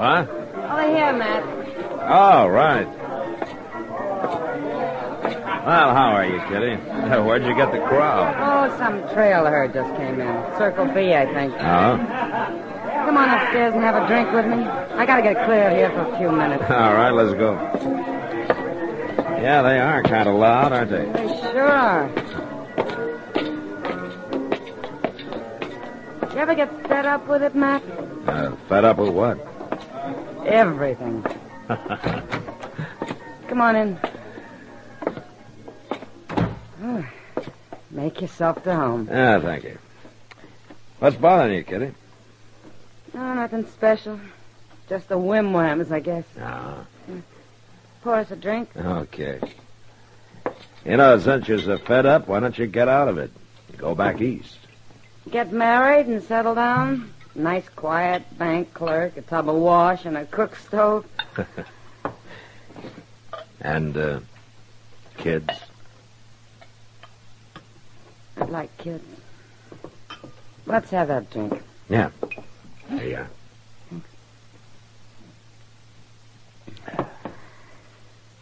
What? Over here, Matt. Oh, right. Well, how are you, Kitty? Where'd you get the crowd? Oh, some trail herd just came in. Circle B, I think. Oh? Come on upstairs and have a drink with me. I gotta get clear here for a few minutes. All right, let's go. Yeah, they are kind of loud, aren't they? They sure are. You ever get fed up with it, Matt? Uh, fed up with what? Everything. Come on in. Oh, make yourself to home. Yeah, thank you. What's bothering you, Kitty? No, nothing special. Just the whim whams, I guess. No. Pour us a drink. Okay. You know, since you're so fed up, why don't you get out of it? Go back east. Get married and settle down. Nice, quiet bank clerk, a tub of wash, and a cook stove. And, uh, kids. I'd like kids. Let's have that drink. Yeah. There you are.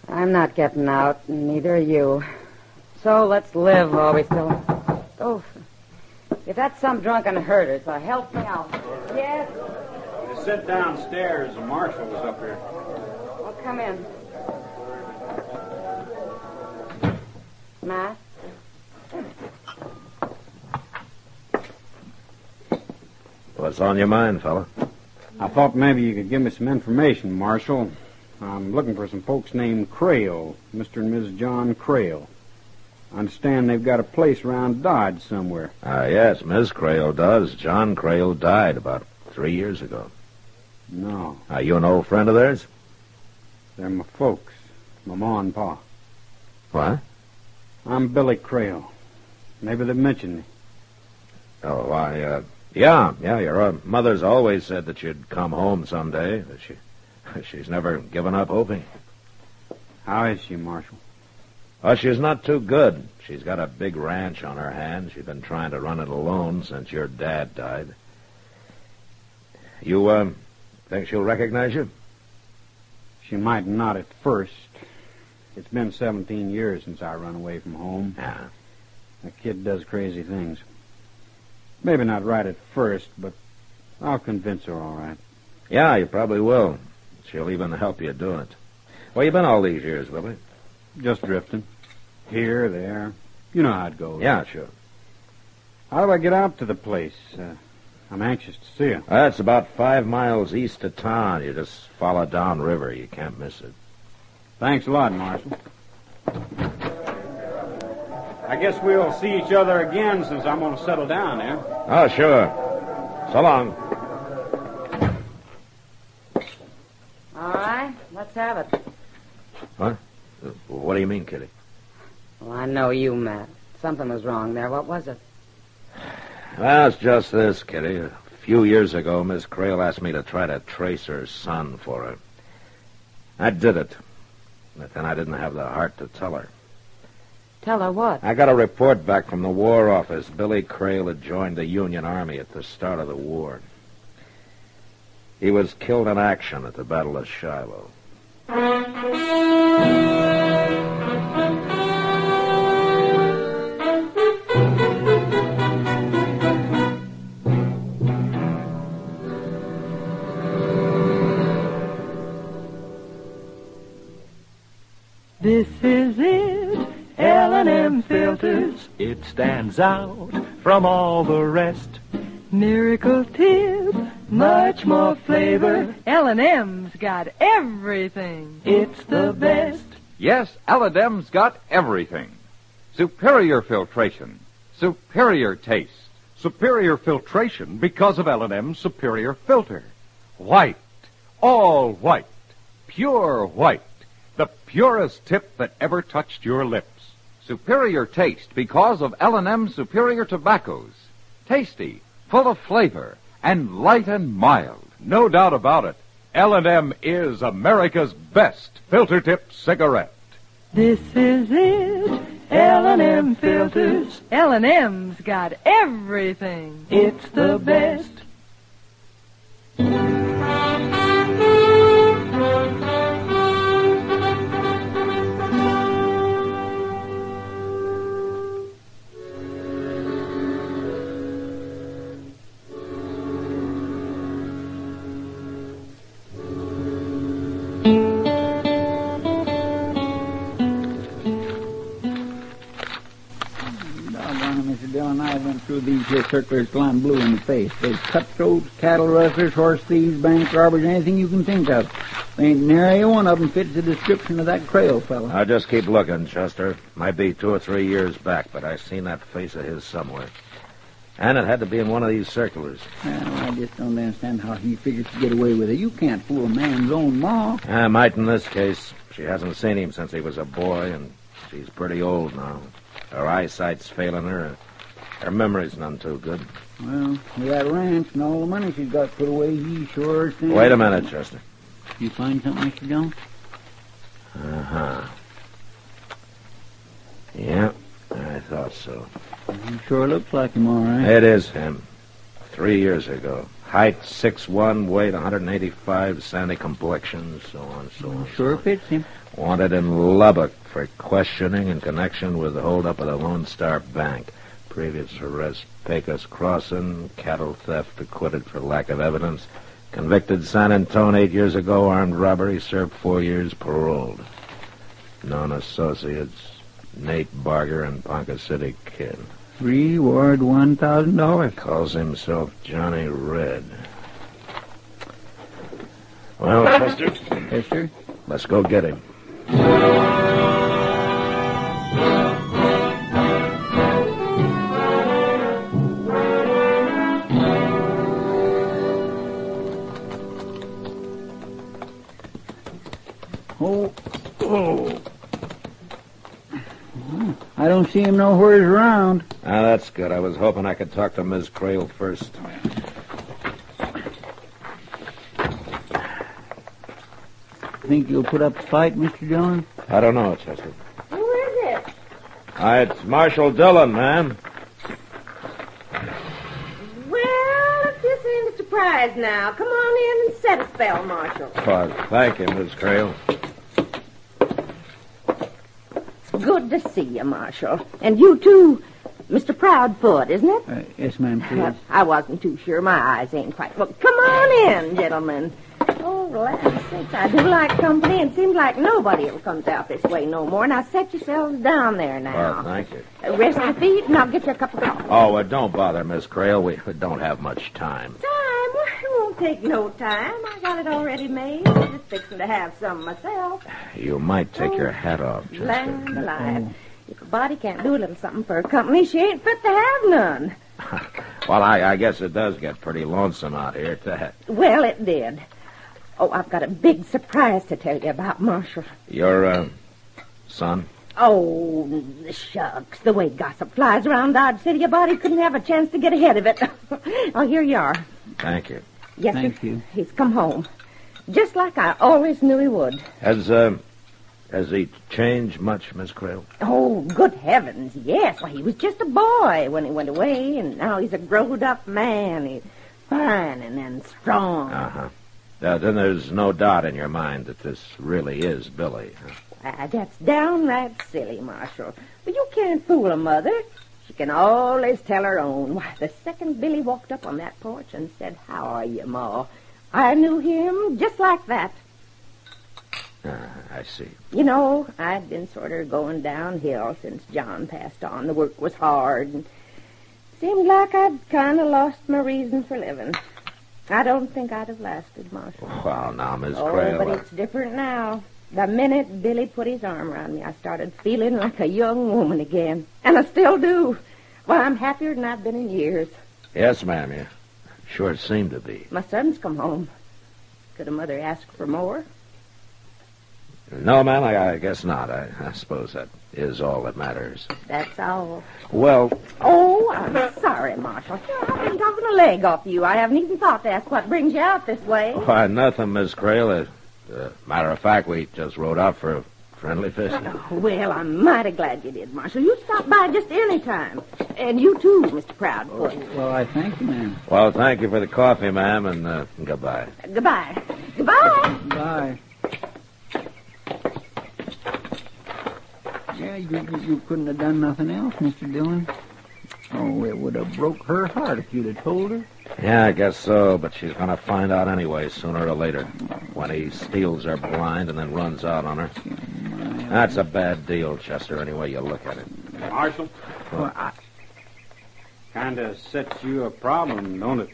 I'm not getting out, and neither are you. So let's live while we still. Oh, if that's some drunken herder, so help me out. Yes? You sit downstairs. The marshal was up here. Well, come in. Matt? What's on your mind, fella? I thought maybe you could give me some information, Marshal. I'm looking for some folks named Crail, Mr. and Mrs. John Crail. I understand they've got a place around Dodge somewhere. Ah, yes, Miss Crail does. John Crail died about three years ago. No, Are you an old friend of theirs? they're my folks, my ma and pa. What? I'm Billy Crail. Maybe they mentioned me. Oh, why, uh, yeah, yeah, your uh, mother's always said that you'd come home someday, but she, she's never given up hoping. How is she, Marshal? Oh, she's not too good. She's got a big ranch on her hands. She's been trying to run it alone since your dad died. You, um, think she'll recognize you? She might not at first. It's been 17 years since I run away from home. Yeah. A kid does crazy things. Maybe not right at first, but I'll convince her all right. Yeah, you probably will. She'll even help you do it. Where you been all these years, Willie? Just drifting. Here, there. You know how it goes. Yeah, sure. How do I get out to the place? Uh, I'm anxious to see her. That's about five miles east of town. You just follow down river. You can't miss it. Thanks a lot, Marshal. I guess we'll see each other again since I'm going to settle down there. Oh, sure. So long. All right, let's have it. What? What do you mean, Kitty? Well, I know you, Matt. Something was wrong there. What was it? Well, it's just this, Kitty. A few years ago, Miss Creel asked me to try to trace her son for her. I did it. But then I didn't have the heart to tell her. Tell her what? I got a report back from the War Office. Billy Creel had joined the Union Army at the start of the war. He was killed in action at the Battle of Shiloh. Stands out from all the rest. Miracle tip, much more flavor. L&M's got everything. It's the best. Yes, L&M's got everything. Superior filtration, superior taste. Superior filtration because of L&M's superior filter. White. All white. Pure white. The purest tip that ever touched your lips. Superior taste because of L&M superior tobaccos. Tasty, full of flavor, and light and mild. No doubt about it. L&M is America's best filter tip cigarette. This is it, L&M filters. L&M's got everything. It's the best. Circulars till blue in the face. There's cutthroats, cattle rustlers, horse thieves, bank robbers, anything you can think of. There ain't nary one of 'em fits the description of that Crail fellow. I'll just keep looking, Chester. Might be two or three years back, but I seen that face of his somewhere. And it had to be in one of these circulars. Well, I just don't understand how he figures to get away with it. You can't fool a man's own ma. I might in this case. She hasn't seen him since he was a boy, and she's pretty old now. Her eyesight's failing her. And Her memory's none too good. Well, with that ranch and all the money she's got put away, he sure stands. Wait a minute, Chester. You find something, Mr. Jones? Uh-huh. Yeah, I thought so. He sure looks like him, all right. It is him. Three years ago. Height six one, weight 185, sandy complexion, so on, so on. Sure so on. fits him. Wanted in Lubbock for questioning in connection with the holdup of the Lone Star Bank. Previous arrest, Pecos Crossing, cattle theft, acquitted for lack of evidence. Convicted San Antone eight years ago, armed robbery, served four years, paroled. Known associates, Nate Barger and Ponca City Kid. Reward one thousand dollars. Calls himself Johnny Red. Well, Chester, sir. let's go get him. I don't see him nowhere's around. Ah, that's good. I was hoping I could talk to Ms. Creel first. Think you'll put up a fight, Mr. Jones? I don't know, Chester. Who is it? Hi, it's Marshal Dillon, ma'am. Well, if this ain't a surprise now. Come on in and set a spell, Marshal. Oh, thank you, Miss Creel. It's good to see you, Marshal. And you too, Mr. Proudfoot, isn't it? Uh, yes, ma'am, Uh, please. I wasn't too sure. My eyes ain't quite. Well, come on in, gentlemen. Oh, land sakes, I do like company, and seems like nobody ever comes out this way no more. Now set yourselves down there Well, now. thank you. Uh, Rest your feet, and I'll get you a cup of coffee. Oh, uh, don't bother, Miss Creel. We don't have much time. Time? Well, It won't take no time. I got it already made. I'm just fixing to have some myself. You might take your hat off, Chester. Land alive. If a body can't do a little something for a company, she ain't fit to have none. well, I, I guess it does get pretty lonesome out here at that. Well, it did. Oh, I've got a big surprise to tell you about, Marshal. Your, uh, son? Oh, shucks. The way gossip flies around Dodge City, a body couldn't have a chance to get ahead of it. oh, here you are. Thank you. Yes, Thank sir. you. He's come home. Just like I always knew he would. Has, uh, has he changed much, Miss Creel? Oh, good heavens, yes. Why, he was just a boy when he went away, and now he's a grown-up man. He's fine and then strong. Uh-huh. Uh, then there's no doubt in your mind that this really is Billy. huh? Ah, that's downright silly, Marshal. But you can't fool a mother. Can always tell her own. Why, the second Billy walked up on that porch and said, How are you, Ma? I knew him just like that. Ah, I see. You know, I'd been sort of going downhill since John passed on. The work was hard, and seemed like I'd kind of lost my reason for living. I don't think I'd have lasted, Marshal. Well, now, Miss Oh, but uh, it's different now. The minute Billy put his arm around me, I started feeling like a young woman again. And I still do. Why, I'm happier than I've been in years. Yes, ma'am, you sure seem to be. My son's come home. Could a mother ask for more? No, ma'am, I, I guess not. I, I suppose that is all that matters. That's all. Well, Oh, I'm sorry, Marshal. I've been talking a leg off you. I haven't even thought to ask what brings you out this way. why, nothing, Miss Creel. Uh, uh, matter of fact, we just rode out for a friendly fishing. Oh, well, I'm mighty glad you did, Marshal. You stop by just any time. And you too, Mr. Proudfoot. Well, I thank you, ma'am. Well, thank you for the coffee, ma'am, and uh, goodbye. Goodbye. Goodbye. Bye. Yeah, you, you, you couldn't have done nothing else, Mr. Dillon. Oh, it would have broke her heart if you'd have told her. Yeah, I guess so, but she's going to find out anyway, sooner or later. When he steals her blind and then runs out on her. That's a bad deal, Chester, any way you look at it. Marshal, Well, I, kind of sets you a problem, don't it?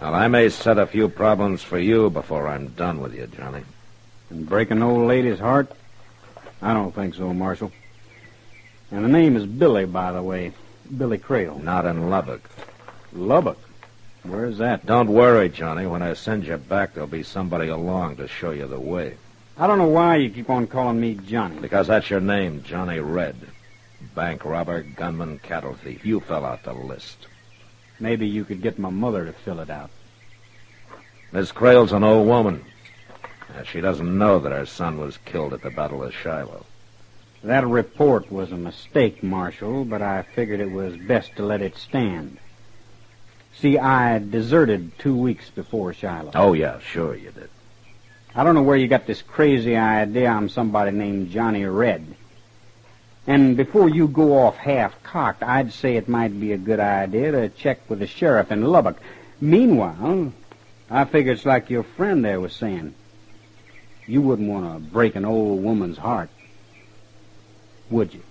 Well, I may set a few problems for you before I'm done with you, Johnny. And break an old lady's heart? I don't think so, Marshal. And the name is Billy, by the way. Billy Creel. Not in Lubbock. Lubbock. Where's that? Don't worry, Johnny. When I send you back, there'll be somebody along to show you the way. I don't know why you keep on calling me Johnny. Because that's your name, Johnny Red. Bank robber, gunman, cattle thief. You fell out the list. Maybe you could get my mother to fill it out. Miss Crail's an old woman. She doesn't know that her son was killed at the Battle of Shiloh. That report was a mistake, Marshal, but I figured it was best to let it stand. See, I deserted two weeks before Shiloh. Oh, yeah, sure you did. I don't know where you got this crazy idea I'm somebody named Johnny Red. And before you go off half-cocked, I'd say it might be a good idea to check with the sheriff in Lubbock. Meanwhile, I figure it's like your friend there was saying. You wouldn't want to break an old woman's heart, would you?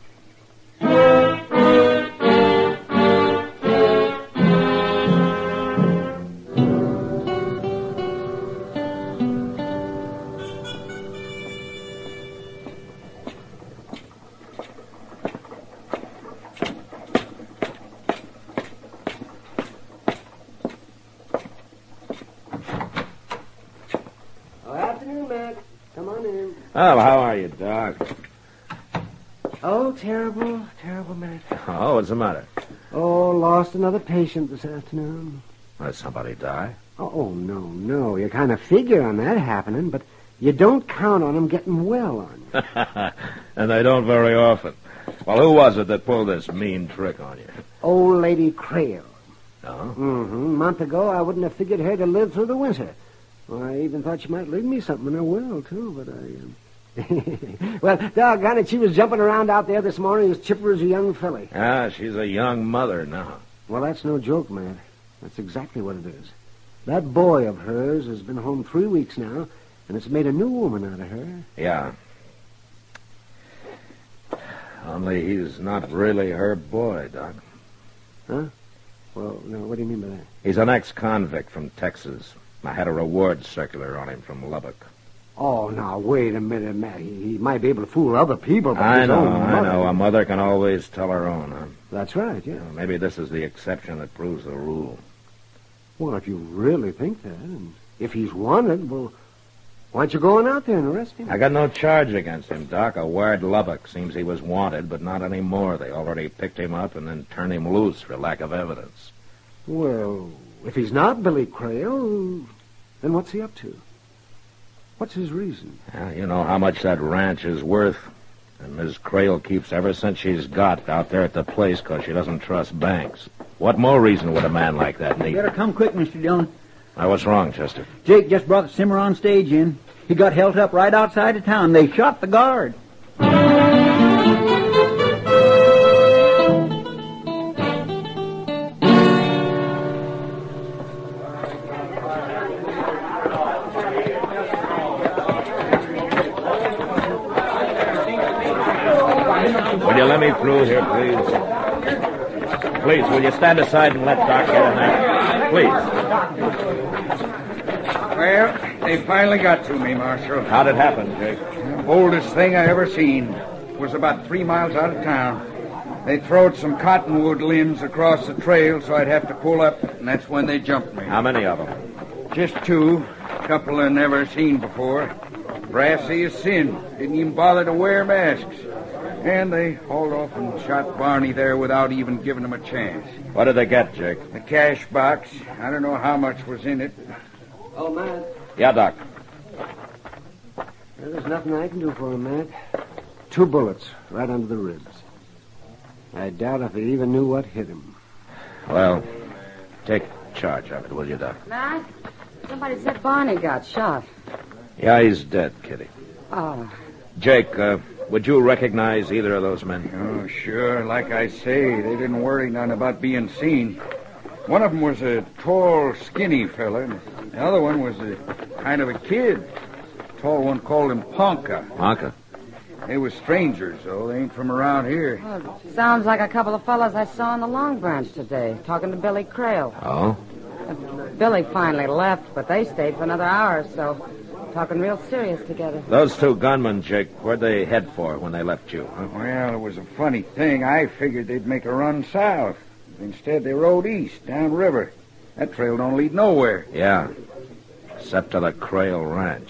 Patient this afternoon. Did somebody die? Oh, oh no, no. You kind of figure on that happening, but you don't count on him getting well on you. and they don't very often. Well, who was it that pulled this mean trick on you? Old Lady Creel. Oh? Mm-hmm. A month ago, I wouldn't have figured her to live through the winter. Well, I even thought she might leave me something in her will, too, but I... Um... well, doggone it, she was jumping around out there this morning as chipper as a young filly. Ah, she's a young mother now. Well, that's no joke, Matt. That's exactly what it is. That boy of hers has been home three weeks now, and it's made a new woman out of her. Yeah. Only he's not really her boy, Doc. Huh? Well, no, what do you mean by that? He's an ex-convict from Texas. I had a reward circular on him from Lubbock. Oh, now, wait a minute, Matt. He, he might be able to fool other people, but I his know, own I mother- know. A mother can always tell her own, huh? That's right, yeah. Well, maybe this is the exception that proves the rule. Well, if you really think that, and if he's wanted, well, why don't you go on out there and arrest him? I got no charge against him, Doc. A wired Lubbock seems he was wanted, but not anymore. They already picked him up and then turned him loose for lack of evidence. Well, if he's not Billy Crail, then what's he up to? What's his reason? Yeah, you know how much that ranch is worth. And Miss Crail keeps ever since she's got out there at the place because she doesn't trust banks. What more reason would a man like that You need? better come quick, Mr. Dillon. Now, what's wrong, Chester? Jake just brought the Cimarron stage in. He got held up right outside of town. They shot the guard. Me through here, please? Please, will you stand aside and let Doc get in there? Please. Well, they finally got to me, Marshal. How'd it happen, Jake? The boldest thing I ever seen was about three miles out of town. They throwed some cottonwood limbs across the trail, so I'd have to pull up, and that's when they jumped me. How many of them? Just two. A couple I never seen before. Brassy as sin. Didn't even bother to wear masks. And they hauled off and shot Barney there without even giving him a chance. What did they get, Jake? The cash box, I don't know how much was in it. Oh, Matt, Yeah, Doc. there's nothing I can do for him, Matt. Two bullets right under the ribs. I doubt if he even knew what hit him. Well, take charge of it, will you, Doc? Matt, somebody said Barney got shot. Yeah, he's dead, Kitty. Oh, Jake, uh, would you recognize either of those men? Oh, sure. Like I say, they didn't worry none about being seen. One of them was a tall, skinny fella, and the other one was a kind of a kid. Tall one called him Ponca. Honka? They were strangers, though. They ain't from around here. well, sounds like a couple of fellas I saw on the Long Branch today, talking to Billy Crail. Oh? Billy finally left, but they stayed for another hour or so, talking real serious together. Those two gunmen, Jake, where'd they head for when they left you? Huh? Well, it was a funny thing. I figured they'd make a run south. Instead, they rode east, downriver. That trail don't lead nowhere. Yeah. Except to the Crail Ranch.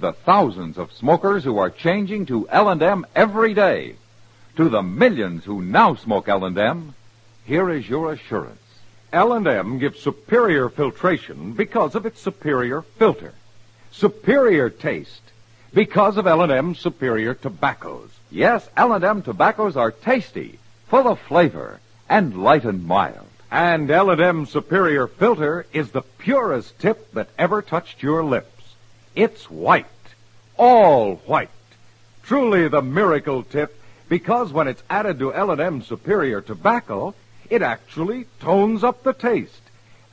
The thousands of smokers who are changing to L&M every day, to the millions who now smoke L&M, here is your assurance. L&M gives superior filtration because of its superior filter. Superior taste because of L&M superior tobaccos. Yes, L&M tobaccos are tasty, full of flavor, and light and mild. And L&M superior filter is the purest tip that ever touched your lips. It's white. All white. Truly the miracle tip because when it's added to L&M superior tobacco, it actually tones up the taste,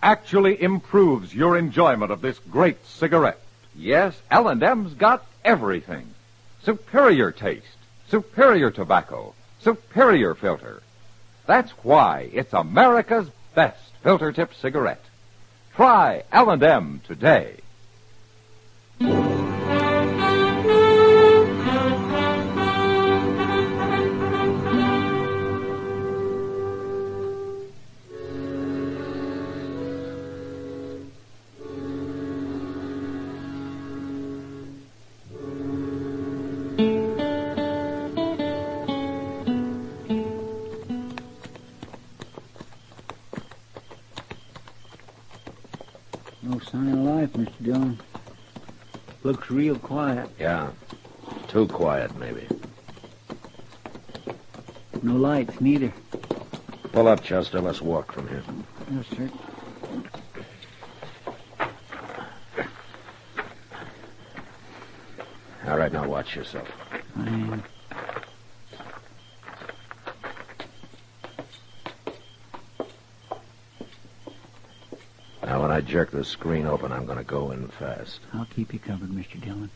actually improves your enjoyment of this great cigarette. Yes, L&M's got everything. Superior taste, superior tobacco, superior filter. That's why it's America's best filter tip cigarette. Try L&M today. No Too quiet, maybe. No lights, neither. Pull up, Chester. Let's walk from here. Yes, sir. All right, now watch yourself. I am. Now, when I jerk the screen open, I'm going to go in fast. I'll keep you covered, Mr. Dillon.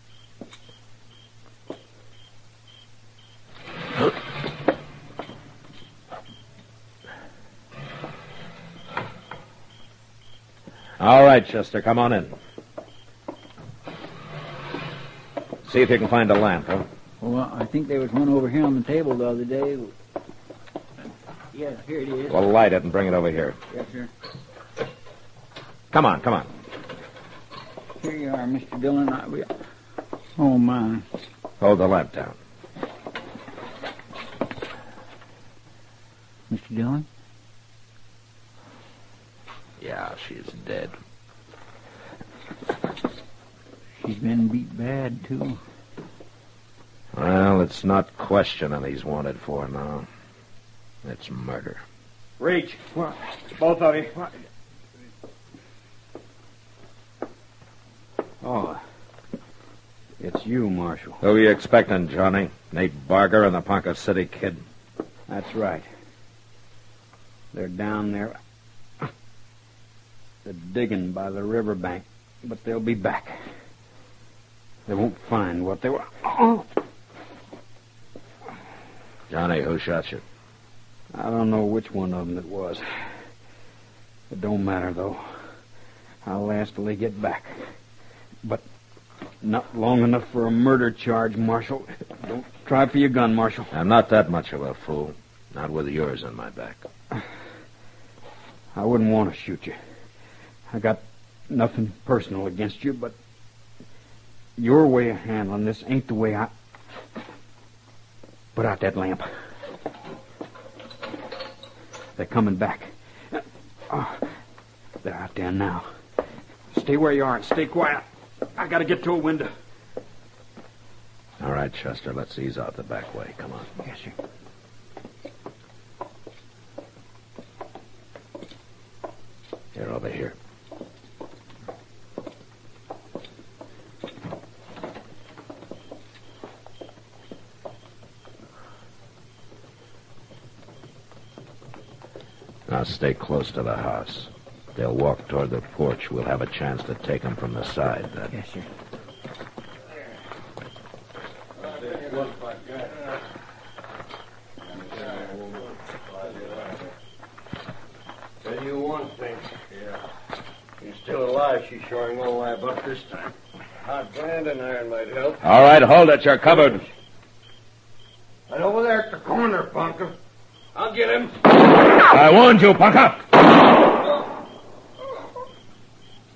All right, Chester, come on in. See if you can find a lamp, huh? Well, I think there was one over here on the table the other day. Yeah, here it is. Well, light it and bring it over here. Yes, sir. Come on, come on. Here you are, Mr. Dillon. I, we, oh, my. Hold the lamp down. Mr. Dillon? Yeah, she's dead. She's been beat bad, too. Well, it's not questioning he's wanted for now. It's murder. Reach. What? Both of you. What? Oh. It's you, Marshal. Who you expecting, Johnny? Nate Barger and the Ponca City Kid? That's right. They're down there. They're digging by the riverbank, but they'll be back. They won't find what they were. Oh! Johnny, who shot you? I don't know which one of them it was. It don't matter, though. I'll last till they get back. But not long enough for a murder charge, Marshal. Don't try for your gun, Marshal. I'm not that much of a fool. Not with yours on my back. I wouldn't want to shoot you. I got nothing personal against you, but your way of handling this ain't the way I. Put out that lamp. They're coming back. Oh, they're out there now. Stay where you are and stay quiet. I gotta get to a window. All right, Chester, let's ease out the back way. Come on. Yes, sir. Here, over here. Now stay close to the house. They'll walk toward the porch. We'll have a chance to take them from the side then. Yes, sir. Tell you one thing. Yeah. He's still alive. She's sure ain't gonna lie about this time. Hot branding iron might help. All right, hold it. You're covered. Right over there at the corner, Bunker. I'll get him. I warned you, Ponca.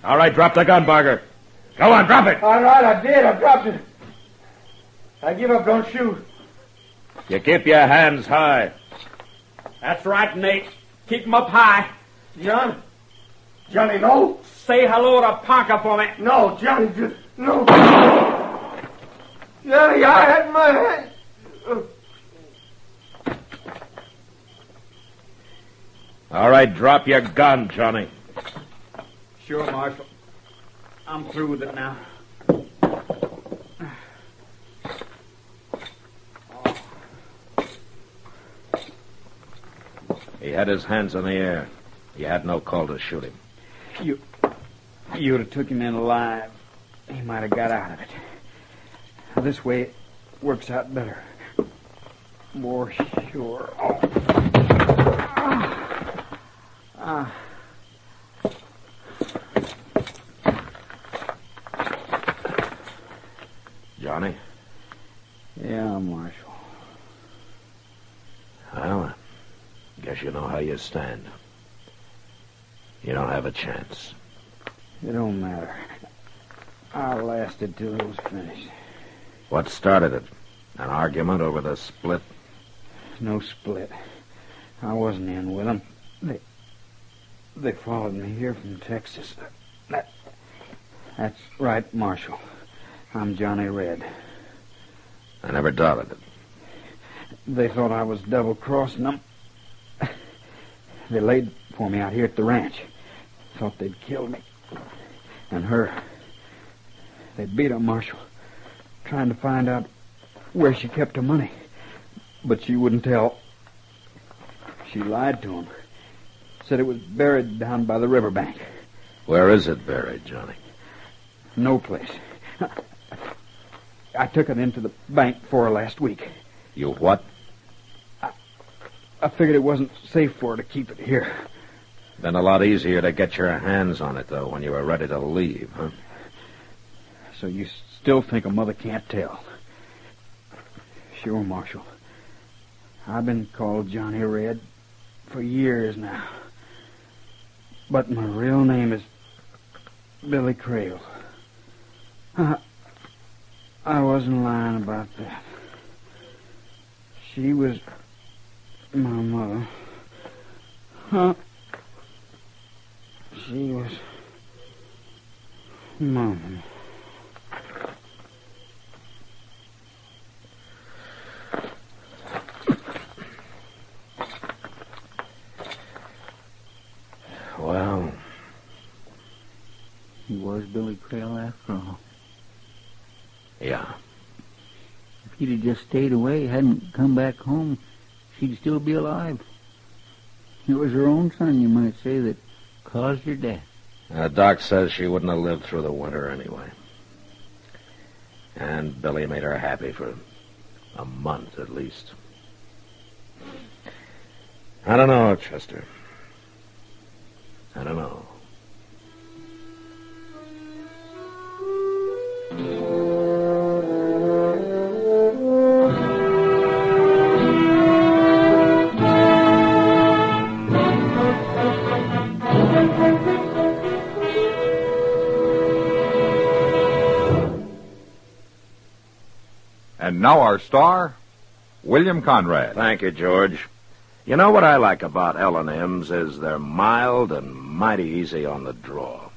All right, drop the gun, Barger. Go on, drop it. All right, I did. I dropped it. I give up. Don't shoot. You keep your hands high. That's right, Nate. Keep 'em up high. John? Johnny, no. Say hello to Ponca for me. No, Johnny, just, no. Johnny, I had my hand. All right, drop your gun, Johnny. Sure, Marshal. I'm through with it now. He had his hands in the air. You had no call to shoot him. You, you'd have took him in alive. He might have got out of it. This way it works out better. More sure. Oh. Ah. Johnny? Yeah, Marshal. Well, I guess you know how you stand. You don't have a chance. It don't matter. I lasted till it was finished. What started it? An argument over the split? No split. I wasn't in with them. They, they followed me here from Texas. That, that's right, Marshal. I'm Johnny Red. I never doubted it. They thought I was double crossing them. They laid for me out here at the ranch. Thought they'd kill me. And her. They beat her, Marshal. Trying to find out where she kept her money. But she wouldn't tell. She lied to him. Said it was buried down by the riverbank. Where is it buried, Johnny? No place. I took it into the bank for her last week. You what? I figured it wasn't safe for her to keep it here. Been a lot easier to get your hands on it, though, when you were ready to leave, huh? So you still think a mother can't tell? Sure, Marshal. I've been called Johnny Red for years now. But my real name is Billy Crail. I, I wasn't lying about that. She was my mother. Huh? She was Mom. Well, He was Billy Crail after all. yeah. If he'd have just stayed away, hadn't come back home, she'd still be alive. It was her own son, you might say, that caused her death. Uh, Doc says she wouldn't have lived through the winter anyway. And Billy made her happy for a month at least. I don't know, Chester. I don't know. Now our star, William Conrad. Thank you, George. You know what I like about L&M's is they're mild and mighty easy on the draw.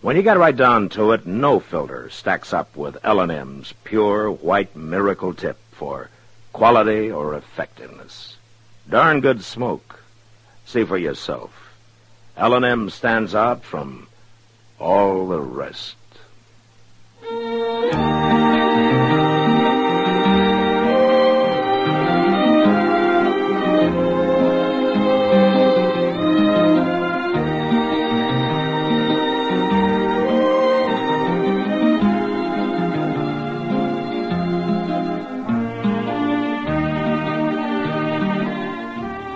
When you get right down to it, no filter stacks up with L&M's pure white miracle tip for quality or effectiveness. Darn good smoke. See for yourself. L&M stands out from all the rest.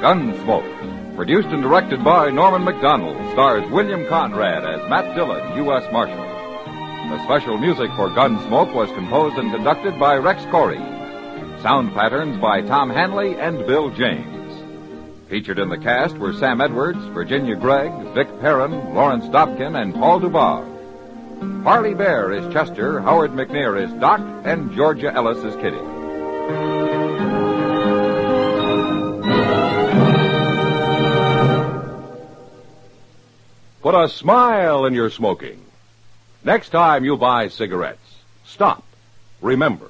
Gunsmoke, produced and directed by Norman Macdonnell, stars William Conrad as Matt Dillon, U.S. Marshal. The special music for Gunsmoke was composed and conducted by Rex Koury. Sound patterns by Tom Hanley and Bill James. Featured in the cast were Sam Edwards, Virginia Gregg, Vic Perrin, Lawrence Dobkin, and Paul Dubov. Parley Baer is Chester, Howard McNear is Doc, and Georgia Ellis is Kitty. Put a smile in your smoking. Next time you buy cigarettes, stop. Remember,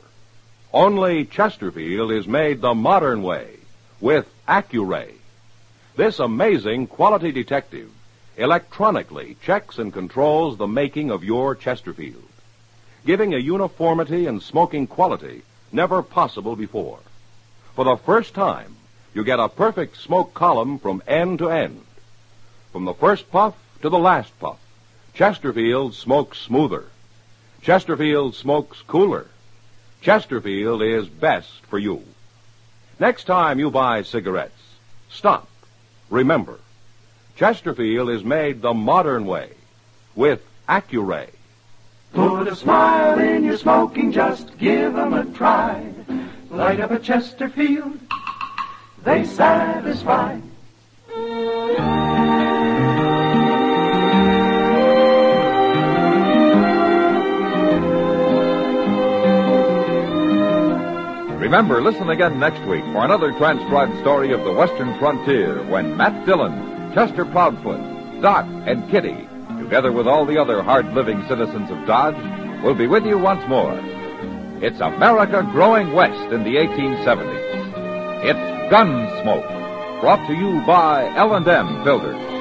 only Chesterfield is made the modern way with Accuray. This amazing quality detective electronically checks and controls the making of your Chesterfield, giving a uniformity and smoking quality never possible before. For the first time, you get a perfect smoke column from end to end. From the first puff to the last puff, Chesterfield smokes smoother. Chesterfield smokes cooler. Chesterfield is best for you. Next time you buy cigarettes, stop. Remember, Chesterfield is made the modern way with Accuray. Put a smile in your smoking, just give 'em a try. Light up a Chesterfield, they satisfy. Remember, listen again next week for another transcribed story of the Western frontier when Matt Dillon, Chester Proudfoot, Doc, and Kitty, together with all the other hard-living citizens of Dodge, will be with you once more. It's America growing west in the 1870s. It's Gunsmoke, brought to you by L&M Filters.